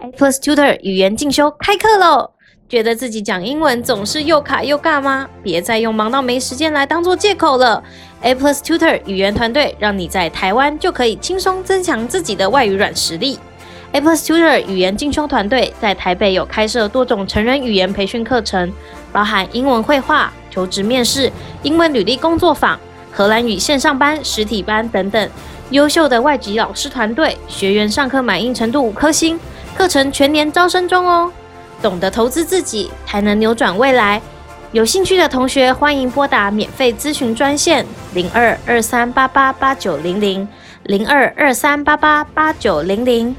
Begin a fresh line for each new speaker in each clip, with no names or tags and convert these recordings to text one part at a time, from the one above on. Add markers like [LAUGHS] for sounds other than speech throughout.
A Plus Tutor 语言进修开课喽！觉得自己讲英文总是又卡又尬吗？别再用忙到没时间来当做借口了。A Plus Tutor 语言团队让你在台湾就可以轻松增强自己的外语软实力。A Plus Tutor 语言进修团队在台北有开设多种成人语言培训课程，包含英文会话、求职面试、英文履历工作坊、荷兰语线上班、实体班等等。优秀的外籍老师团队，学员上课满意程度五颗星。课程全年招生中哦，懂得投资自己，才能扭转未来。有兴趣的同学，欢迎拨打免费咨询专线零二二三八八八九零零零二二三八八八九零零。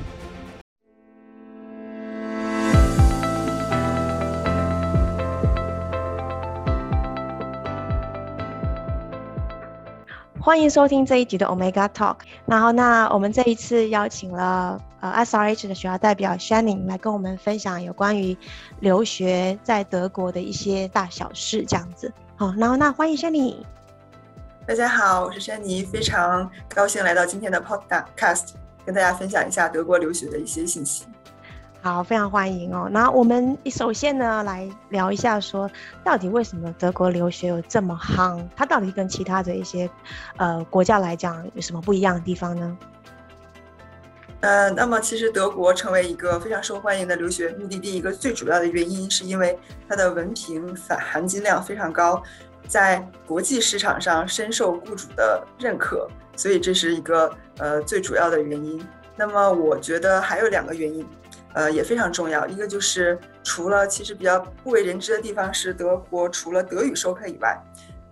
欢迎收听这一集的 Omega Talk。然后，那我们这一次邀请了呃 SRH 的学校代表 Shanny 来跟我们分享有关于留学在德国的一些大小事，这样子。好，然后那欢迎 Shanny。
大家好，我是 Shanny，非常高兴来到今天的 Podcast，跟大家分享一下德国留学的一些信息。
好，非常欢迎哦。那我们首先呢，来聊一下说，到底为什么德国留学有这么夯？它到底跟其他的一些呃国家来讲有什么不一样的地方呢？
呃，那么其实德国成为一个非常受欢迎的留学目的地，一个最主要的原因是因为它的文凭含含金量非常高，在国际市场上深受雇主的认可，所以这是一个呃最主要的原因。那么我觉得还有两个原因。呃，也非常重要。一个就是，除了其实比较不为人知的地方是，德国除了德语授课以外，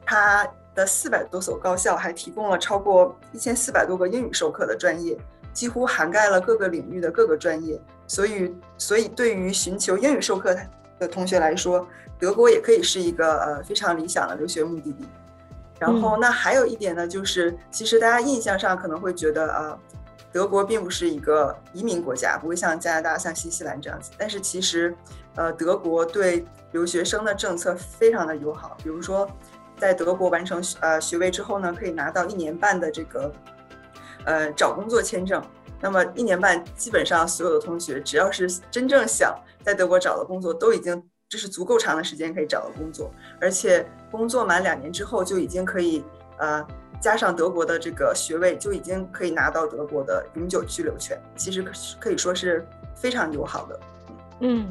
它的四百多所高校还提供了超过一千四百多个英语授课的专业，几乎涵盖了各个领域的各个专业。所以，所以对于寻求英语授课的同学来说，德国也可以是一个呃非常理想的留学目的地。然后，那还有一点呢，就是其实大家印象上可能会觉得啊。德国并不是一个移民国家，不会像加拿大、像新西兰这样子。但是其实，呃，德国对留学生的政策非常的友好。比如说，在德国完成呃学位之后呢，可以拿到一年半的这个，呃，找工作签证。那么一年半，基本上所有的同学，只要是真正想在德国找到工作，都已经这是足够长的时间可以找到工作。而且工作满两年之后，就已经可以呃。加上德国的这个学位，就已经可以拿到德国的永久居留权。其实可以说是非常友好的。
嗯。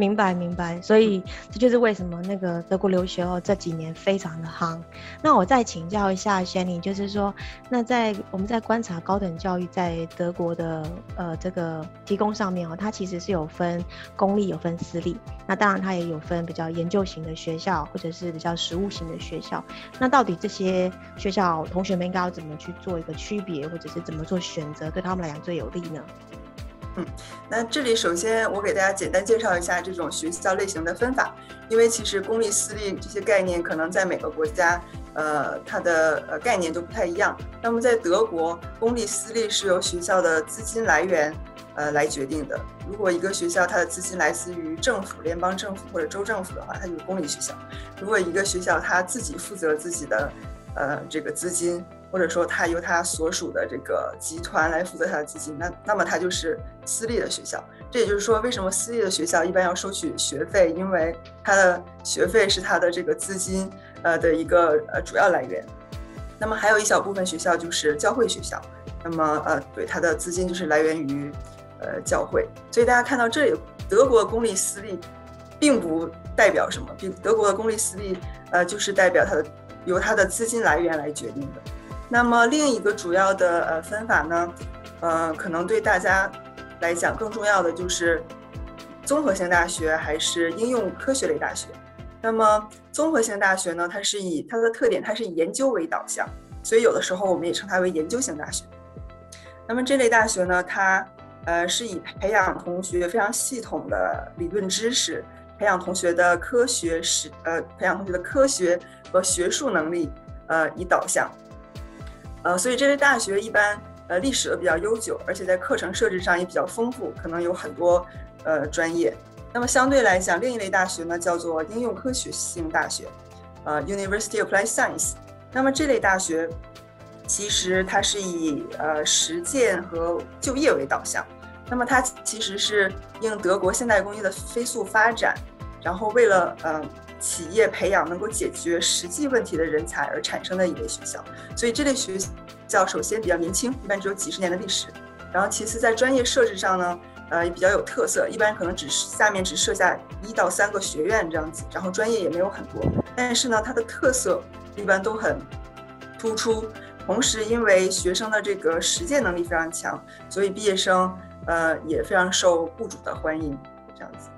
明白明白，所以这就是为什么那个德国留学哦这几年非常的夯。那我再请教一下轩宁就是说，那在我们在观察高等教育在德国的呃这个提供上面哦，它其实是有分公立有分私立，那当然它也有分比较研究型的学校或者是比较实务型的学校。那到底这些学校同学们应该要怎么去做一个区别，或者是怎么做选择，对他们来讲最有利呢？
嗯，那这里首先我给大家简单介绍一下这种学校类型的分法，因为其实公立私立这些概念可能在每个国家，呃，它的呃概念都不太一样。那么在德国，公立私立是由学校的资金来源，呃，来决定的。如果一个学校它的资金来自于政府、联邦政府或者州政府的话，它就是公立学校；如果一个学校它自己负责自己的，呃，这个资金。或者说，他由他所属的这个集团来负责他的资金，那那么他就是私立的学校。这也就是说，为什么私立的学校一般要收取学费？因为他的学费是他的这个资金呃的一个呃主要来源。那么还有一小部分学校就是教会学校，那么呃对，他的资金就是来源于呃教会。所以大家看到这里，德国公立私立并不代表什么，并德国的公立私立呃就是代表他的由他的资金来源来决定的。那么另一个主要的呃分法呢，呃，可能对大家来讲更重要的就是综合性大学还是应用科学类大学。那么综合性大学呢，它是以它的特点，它是以研究为导向，所以有的时候我们也称它为研究型大学。那么这类大学呢，它呃是以培养同学非常系统的理论知识，培养同学的科学实呃培养同学的科学和学术能力呃以导向。呃，所以这类大学一般呃历史都比较悠久，而且在课程设置上也比较丰富，可能有很多呃专业。那么相对来讲，另一类大学呢叫做应用科学性大学，呃，University of Applied Science。那么这类大学其实它是以呃实践和就业为导向，那么它其实是应德国现代工业的飞速发展，然后为了呃企业培养能够解决实际问题的人才而产生的一类学校。所以这类学校首先比较年轻，一般只有几十年的历史。然后其次在专业设置上呢，呃也比较有特色，一般可能只是下面只设下一到三个学院这样子，然后专业也没有很多。但是呢，它的特色一般都很突出。同时，因为学生的这个实践能力非常强，所以毕业生呃也非常受雇主的欢迎，这样子。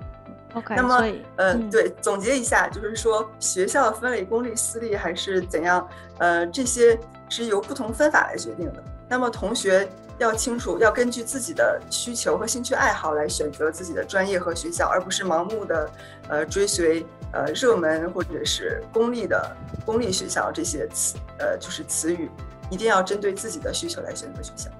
OK，
那么呃、嗯、对，总结一下，就是说学校分为公立、私立还是怎样？呃，这些是由不同分法来决定的。那么同学要清楚，要根据自己的需求和兴趣爱好来选择自己的专业和学校，而不是盲目的呃追随呃热门或者是公立的公立学校这些词呃就是词语。一定要针对自己的需求来选择学校。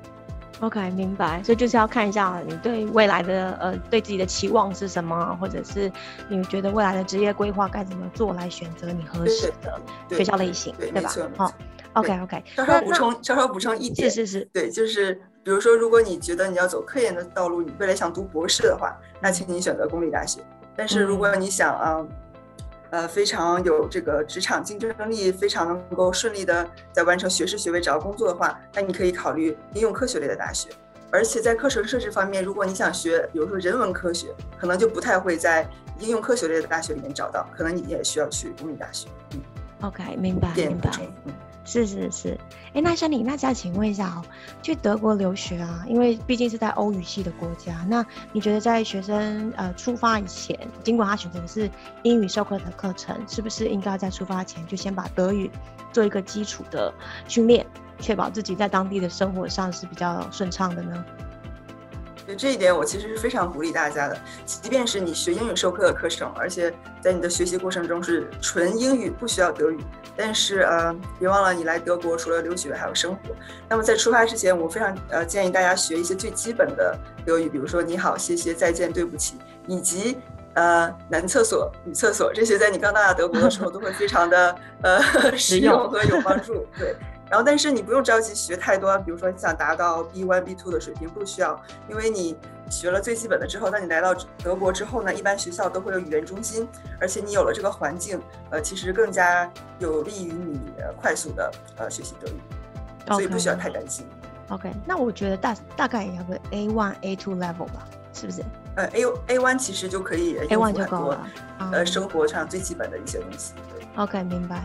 OK，明白。所以就是要看一下你对未来的呃，对自己的期望是什么，或者是你觉得未来的职业规划该怎么做来选择你合适的学校类型，对，对，对，对，吧？好，OK OK。
稍稍补充，稍稍补充一点，
是是是，
对，就是比如说，如果你觉得你要走科研的道路，你未来想读博士的话，那请你选择公立大学。但是如果你想啊。嗯呃，非常有这个职场竞争力，非常能够顺利的在完成学士学位找到工作的话，那你可以考虑应用科学类的大学。而且在课程设置方面，如果你想学，比如说人文科学，可能就不太会在应用科学类的大学里面找到，可能你也需要去公立大学。嗯
，OK，明白，明白。是是是，哎，那像你，那再请问一下哦，去德国留学啊，因为毕竟是在欧语系的国家，那你觉得在学生呃出发以前，尽管他选择的是英语授课的课程，是不是应该在出发前就先把德语做一个基础的训练，确保自己在当地的生活上是比较顺畅的呢？
对这一点，我其实是非常鼓励大家的。即便是你学英语授课的课程，而且在你的学习过程中是纯英语，不需要德语，但是呃，别忘了你来德国除了留学还有生活。那么在出发之前，我非常呃建议大家学一些最基本的德语，比如说你好、谢谢、再见、对不起，以及呃男厕所、女厕所这些，在你刚到达德国的时候都会非常的呃 [LAUGHS] 实用和有帮助。对。然后，但是你不用着急学太多，比如说你想达到 B one、B two 的水平，不需要，因为你学了最基本的之后，当你来到德国之后呢，一般学校都会有语言中心，而且你有了这个环境，呃，其实更加有利于你快速的呃学习德语，所以不需要太担心。
OK，那我觉得大大概也要个 A one、A two level 吧，是不是？
呃，A A one 其实就可以
，A1 就够了，
呃，生活上最基本的一些东西。
，OK，明白。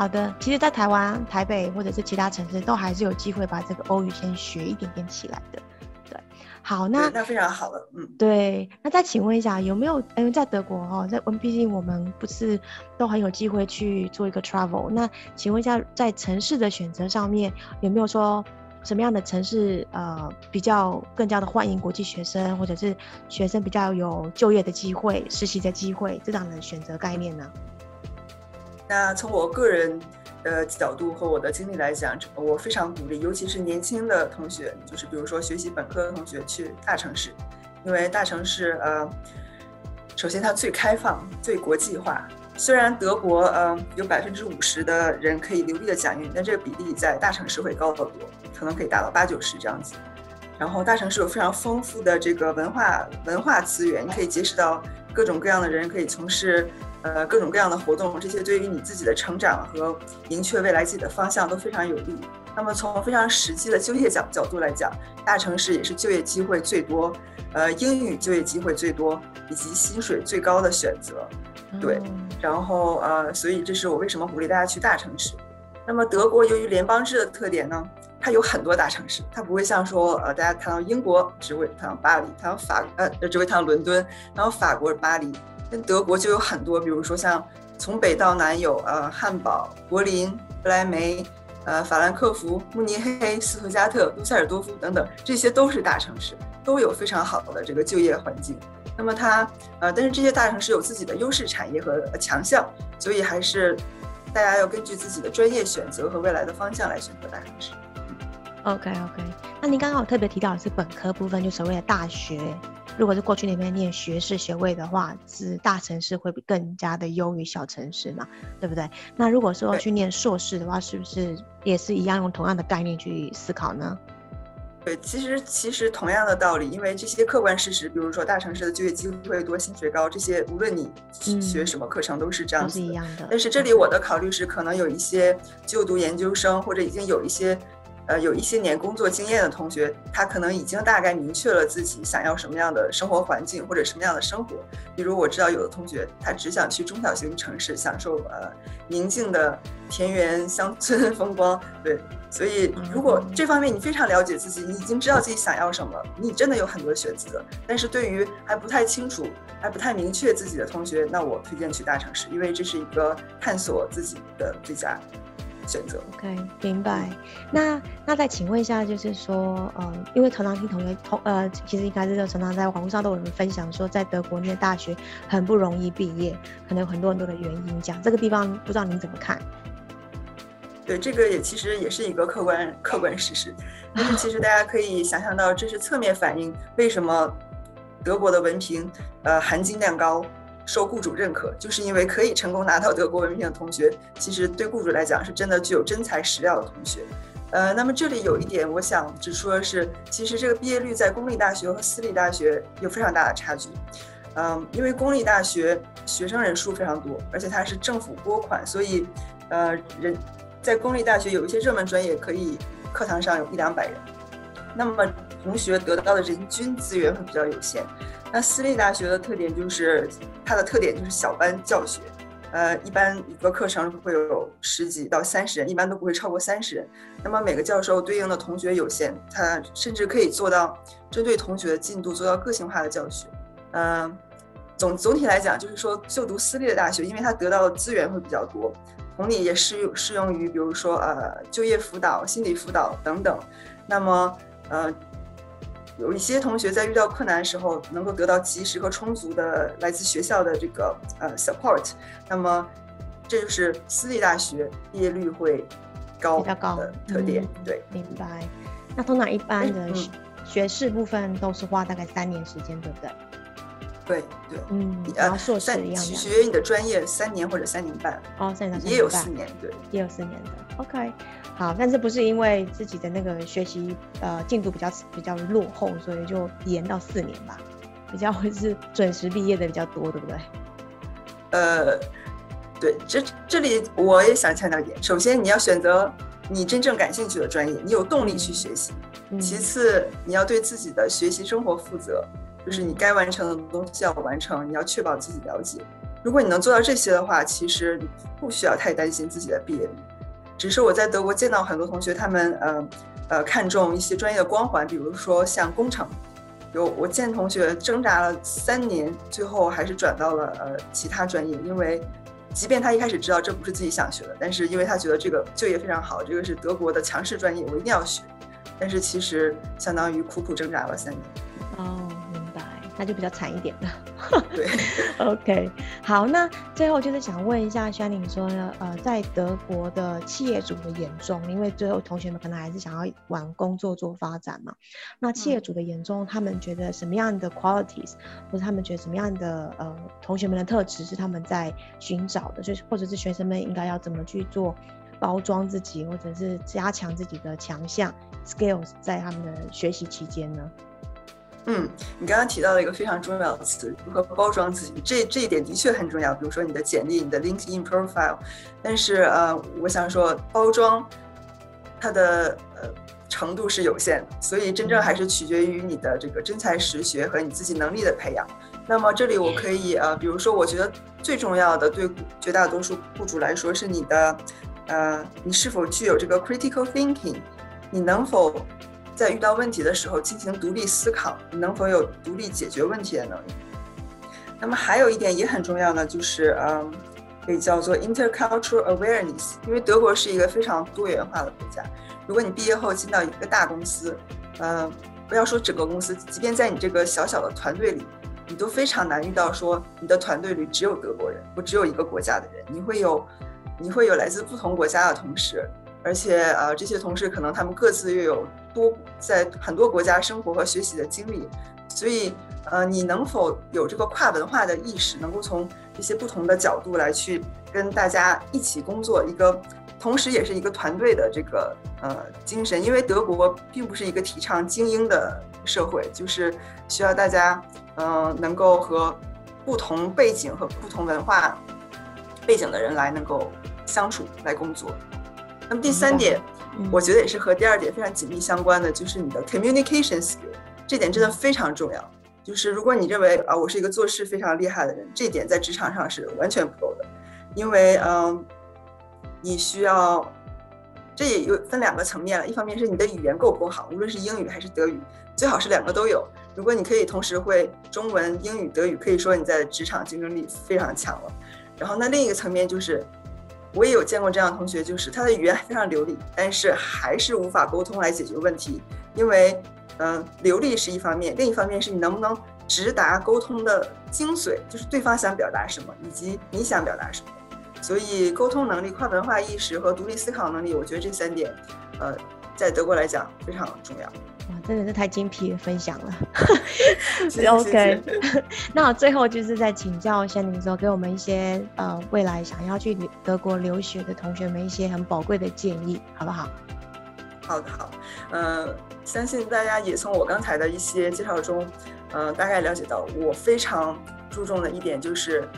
好的，其实，在台湾、台北或者是其他城市，都还是有机会把这个欧语先学一点点起来的。对，好，那
那非常好了，嗯，
对。那再请问一下，有没有？因为在德国哦，在我们毕竟我们不是都很有机会去做一个 travel。那请问一下，在城市的选择上面，有没有说什么样的城市呃比较更加的欢迎国际学生，或者是学生比较有就业的机会、实习的机会这样的选择概念呢？
那从我个人的角度和我的经历来讲，我非常鼓励，尤其是年轻的同学，就是比如说学习本科的同学去大城市，因为大城市呃，首先它最开放、最国际化。虽然德国呃有百分之五十的人可以流利的讲英语，但这个比例在大城市会高得多，可能可以达到八九十这样子。然后大城市有非常丰富的这个文化文化资源，你可以结识到各种各样的人，可以从事。呃，各种各样的活动，这些对于你自己的成长和明确未来自己的方向都非常有利。那么从非常实际的就业角角度来讲，大城市也是就业机会最多，呃，英语就业机会最多，以及薪水最高的选择。对，然后呃，所以这是我为什么鼓励大家去大城市。那么德国由于联邦制的特点呢，它有很多大城市，它不会像说呃，大家谈到英国只会谈到巴黎，谈到法呃只会谈到伦敦，然后法国巴黎。跟德国就有很多，比如说像从北到南有呃汉堡、柏林、不来梅、呃法兰克福、慕尼黑、斯图加特、杜塞尔多夫等等，这些都是大城市，都有非常好的这个就业环境。那么它呃，但是这些大城市有自己的优势产业和强项，所以还是大家要根据自己的专业选择和未来的方向来选择大城市。
OK OK，那您刚刚有特别提到的是本科部分，就所谓的大学。如果是过去那边念学士学位的话，是大城市会比更加的优于小城市嘛，对不对？那如果说去念硕士的话，是不是也是一样用同样的概念去思考呢？
对，其实其实同样的道理，因为这些客观事实，比如说大城市的就业机会多、薪水高，这些无论你学什么课程都是这样子
一样的。
但是这里我的考虑是，可能有一些就读研究生或者已经有一些。呃，有一些年工作经验的同学，他可能已经大概明确了自己想要什么样的生活环境或者什么样的生活。比如我知道有的同学，他只想去中小型城市享受呃宁静的田园乡村风光。对，所以如果这方面你非常了解自己，你已经知道自己想要什么，你真的有很多选择。但是对于还不太清楚、还不太明确自己的同学，那我推荐去大城市，因为这是一个探索自己的最佳。选择
OK，明白。那那再请问一下，就是说，呃，因为常常听同学同呃，其实一开始就常常在网络上都有人分享说，在德国念大学很不容易毕业，可能有很多很多的原因。讲这个地方，不知道您怎么看？
对，这个也其实也是一个客观客观事实。但是其实大家可以想象到，这是侧面反映为什么德国的文凭呃含金量高。受雇主认可，就是因为可以成功拿到德国文凭的同学，其实对雇主来讲是真的具有真材实料的同学。呃，那么这里有一点我想指出的是，其实这个毕业率在公立大学和私立大学有非常大的差距。嗯、因为公立大学学生人数非常多，而且它是政府拨款，所以呃人在公立大学有一些热门专业可以课堂上有一两百人，那么同学得到的人均资源会比较有限。那私立大学的特点就是，它的特点就是小班教学，呃，一般一个课程会有十几到三十人，一般都不会超过三十人。那么每个教授对应的同学有限，他甚至可以做到针对同学的进度做到个性化的教学。嗯、呃，总总体来讲，就是说就读私立的大学，因为他得到的资源会比较多，同理也适用适用于比如说呃就业辅导、心理辅导等等。那么呃。有一些同学在遇到困难的时候，能够得到及时和充足的来自学校的这个呃 support，那么这就是私立大学毕业率会高的特点。
嗯、
对，
明白。那通常一般的学士部分都是花大概三年时间，对不对？
对对，
嗯，然后硕士一样，
取决于你的专业，三年或者三年半。
哦，三年，
也有四年，对，
也有四年的。OK。好，但是不是因为自己的那个学习呃进度比较比较落后，所以就延到四年吧？比较会是准时毕业的比较多，对不对？
呃，对，这这里我也想强调一点，首先你要选择你真正感兴趣的专业，你有动力去学习；嗯、其次，你要对自己的学习生活负责，就是你该完成的东西要完成，你要确保自己了解。如果你能做到这些的话，其实不需要太担心自己的毕业率。只是我在德国见到很多同学，他们呃呃看重一些专业的光环，比如说像工程，有我见同学挣扎了三年，最后还是转到了呃其他专业，因为即便他一开始知道这不是自己想学的，但是因为他觉得这个就业非常好，这个是德国的强势专业，我一定要学，但是其实相当于苦苦挣扎了三年。
哦。那就比较惨一点
了。[LAUGHS] 对，[LAUGHS]
OK，好，那最后就是想问一下 Shanny 说呢，呃，在德国的企业主的眼中，因为最后同学们可能还是想要往工作做发展嘛，那企业主的眼中，他们觉得什么样的 qualities，或者他们觉得什么样的呃同学们的特质是他们在寻找的，就是或者是学生们应该要怎么去做包装自己，或者是加强自己的强项 skills，在他们的学习期间呢？
嗯，你刚刚提到了一个非常重要的词，如何包装自己，这这一点的确很重要。比如说你的简历、你的 LinkedIn profile，但是呃，我想说包装它的呃程度是有限的，所以真正还是取决于你的这个真才实学和你自己能力的培养。那么这里我可以呃，比如说我觉得最重要的对绝大多数雇主来说是你的呃，你是否具有这个 critical thinking，你能否在遇到问题的时候进行独立思考，你能否有独立解决问题的能力？那么还有一点也很重要呢，就是嗯，可以叫做 intercultural awareness，因为德国是一个非常多元化的国家。如果你毕业后进到一个大公司，嗯，不要说整个公司，即便在你这个小小的团队里，你都非常难遇到说你的团队里只有德国人，不只有一个国家的人，你会有，你会有来自不同国家的同事。而且呃，这些同事可能他们各自又有多在很多国家生活和学习的经历，所以呃，你能否有这个跨文化的意识，能够从一些不同的角度来去跟大家一起工作，一个同时也是一个团队的这个呃精神，因为德国并不是一个提倡精英的社会，就是需要大家嗯、呃、能够和不同背景和不同文化背景的人来能够相处来工作。那么第三点，我觉得也是和第二点非常紧密相关的，就是你的 communication skill，这点真的非常重要。就是如果你认为啊，我是一个做事非常厉害的人，这点在职场上是完全不够的，因为嗯，你需要，这也有分两个层面了，一方面是你的语言够不够好，无论是英语还是德语，最好是两个都有。如果你可以同时会中文、英语、德语，可以说你在职场竞争力非常强了。然后那另一个层面就是，我也有见过这样的同学，就是他的语言非常流利，但是还是无法沟通来解决问题，因为。嗯，流利是一方面，另一方面是你能不能直达沟通的精髓，就是对方想表达什么，以及你想表达什么。所以，沟通能力、跨文化意识和独立思考能力，我觉得这三点，呃，在德国来讲非常重要。
哇，真的是太精辟的分享了。[LAUGHS] OK，[LAUGHS] 那我最后就是在请教的时候，给我们一些呃未来想要去德国留学的同学们一些很宝贵的建议，好不好？
好的，好，呃，相信大家也从我刚才的一些介绍中，呃，大概了解到我非常注重的一点就是，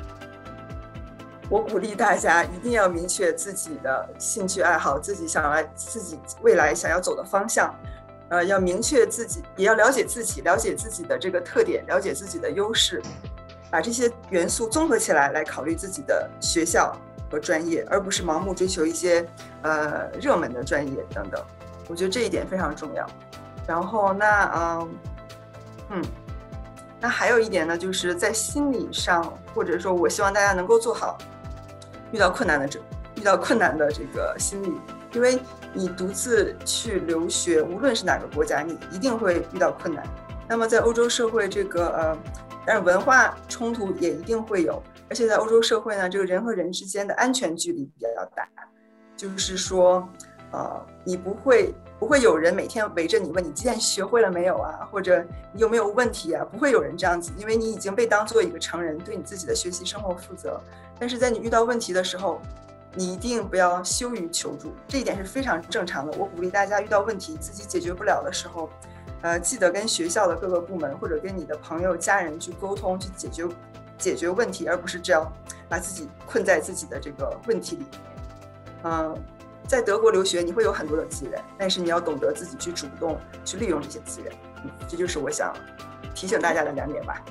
我鼓励大家一定要明确自己的兴趣爱好，自己想来自己未来想要走的方向，呃，要明确自己，也要了解自己，了解自己的这个特点，了解自己的优势，把这些元素综合起来来考虑自己的学校和专业，而不是盲目追求一些呃热门的专业等等。我觉得这一点非常重要，然后那嗯嗯，那还有一点呢，就是在心理上，或者说我希望大家能够做好遇到困难的这遇到困难的这个心理，因为你独自去留学，无论是哪个国家，你一定会遇到困难。那么在欧洲社会，这个呃，但是文化冲突也一定会有，而且在欧洲社会呢，这个人和人之间的安全距离比较大，就是说。呃，你不会不会有人每天围着你问你今天学会了没有啊，或者你有没有问题啊？不会有人这样子，因为你已经被当做一个成人，对你自己的学习生活负责。但是在你遇到问题的时候，你一定不要羞于求助，这一点是非常正常的。我鼓励大家遇到问题自己解决不了的时候，呃，记得跟学校的各个部门或者跟你的朋友、家人去沟通，去解决解决问题，而不是这样把自己困在自己的这个问题里面。嗯、在德国留学，你会有很多的资源，但是你要懂得自己去主动去利用这些资源。这就是我想提醒大家的两点吧。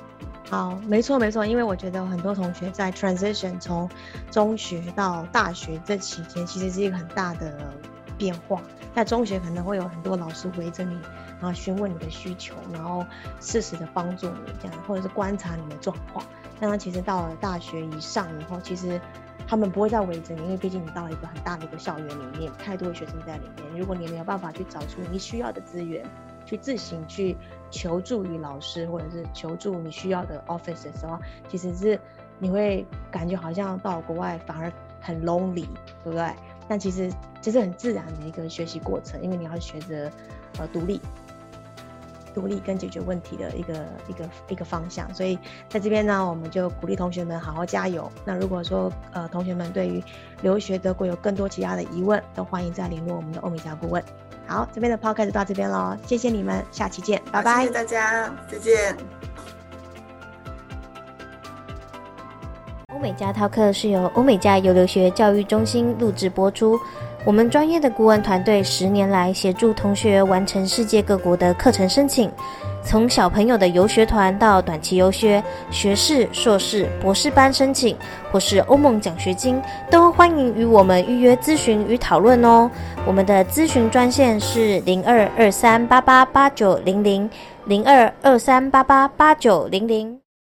好，没错没错，因为我觉得很多同学在 transition 从中学到大学这期间，其实是一个很大的变化。在中学可能会有很多老师围着你，然后询问你的需求，然后适时的帮助你这样，或者是观察你的状况。但其实到了大学以上以后，其实。他们不会再围着你，因为毕竟你到了一个很大的一个校园里面，太多的学生在里面。如果你没有办法去找出你需要的资源，去自行去求助于老师，或者是求助你需要的 office 的时候，其实是你会感觉好像到国外反而很 lonely，对不对？但其实这是很自然的一个学习过程，因为你要学着呃独立。独立跟解决问题的一个一个一个方向，所以在这边呢，我们就鼓励同学们好好加油。那如果说呃同学们对于留学德国有更多其他的疑问，都欢迎再联络我们的欧米加顾问。好，这边的 podcast 就到这边喽，谢谢你们，下期见，拜拜，
谢谢大家，再见。
欧美加 Talk 是由欧美家游留学教育中心录制播出。我们专业的顾问团队十年来协助同学完成世界各国的课程申请，从小朋友的游学团到短期游学、学士、硕士、博士班申请，或是欧盟奖学金，都欢迎与我们预约咨询与讨论哦。我们的咨询专线是零二二三八八八九零零零二二三八八八九零零。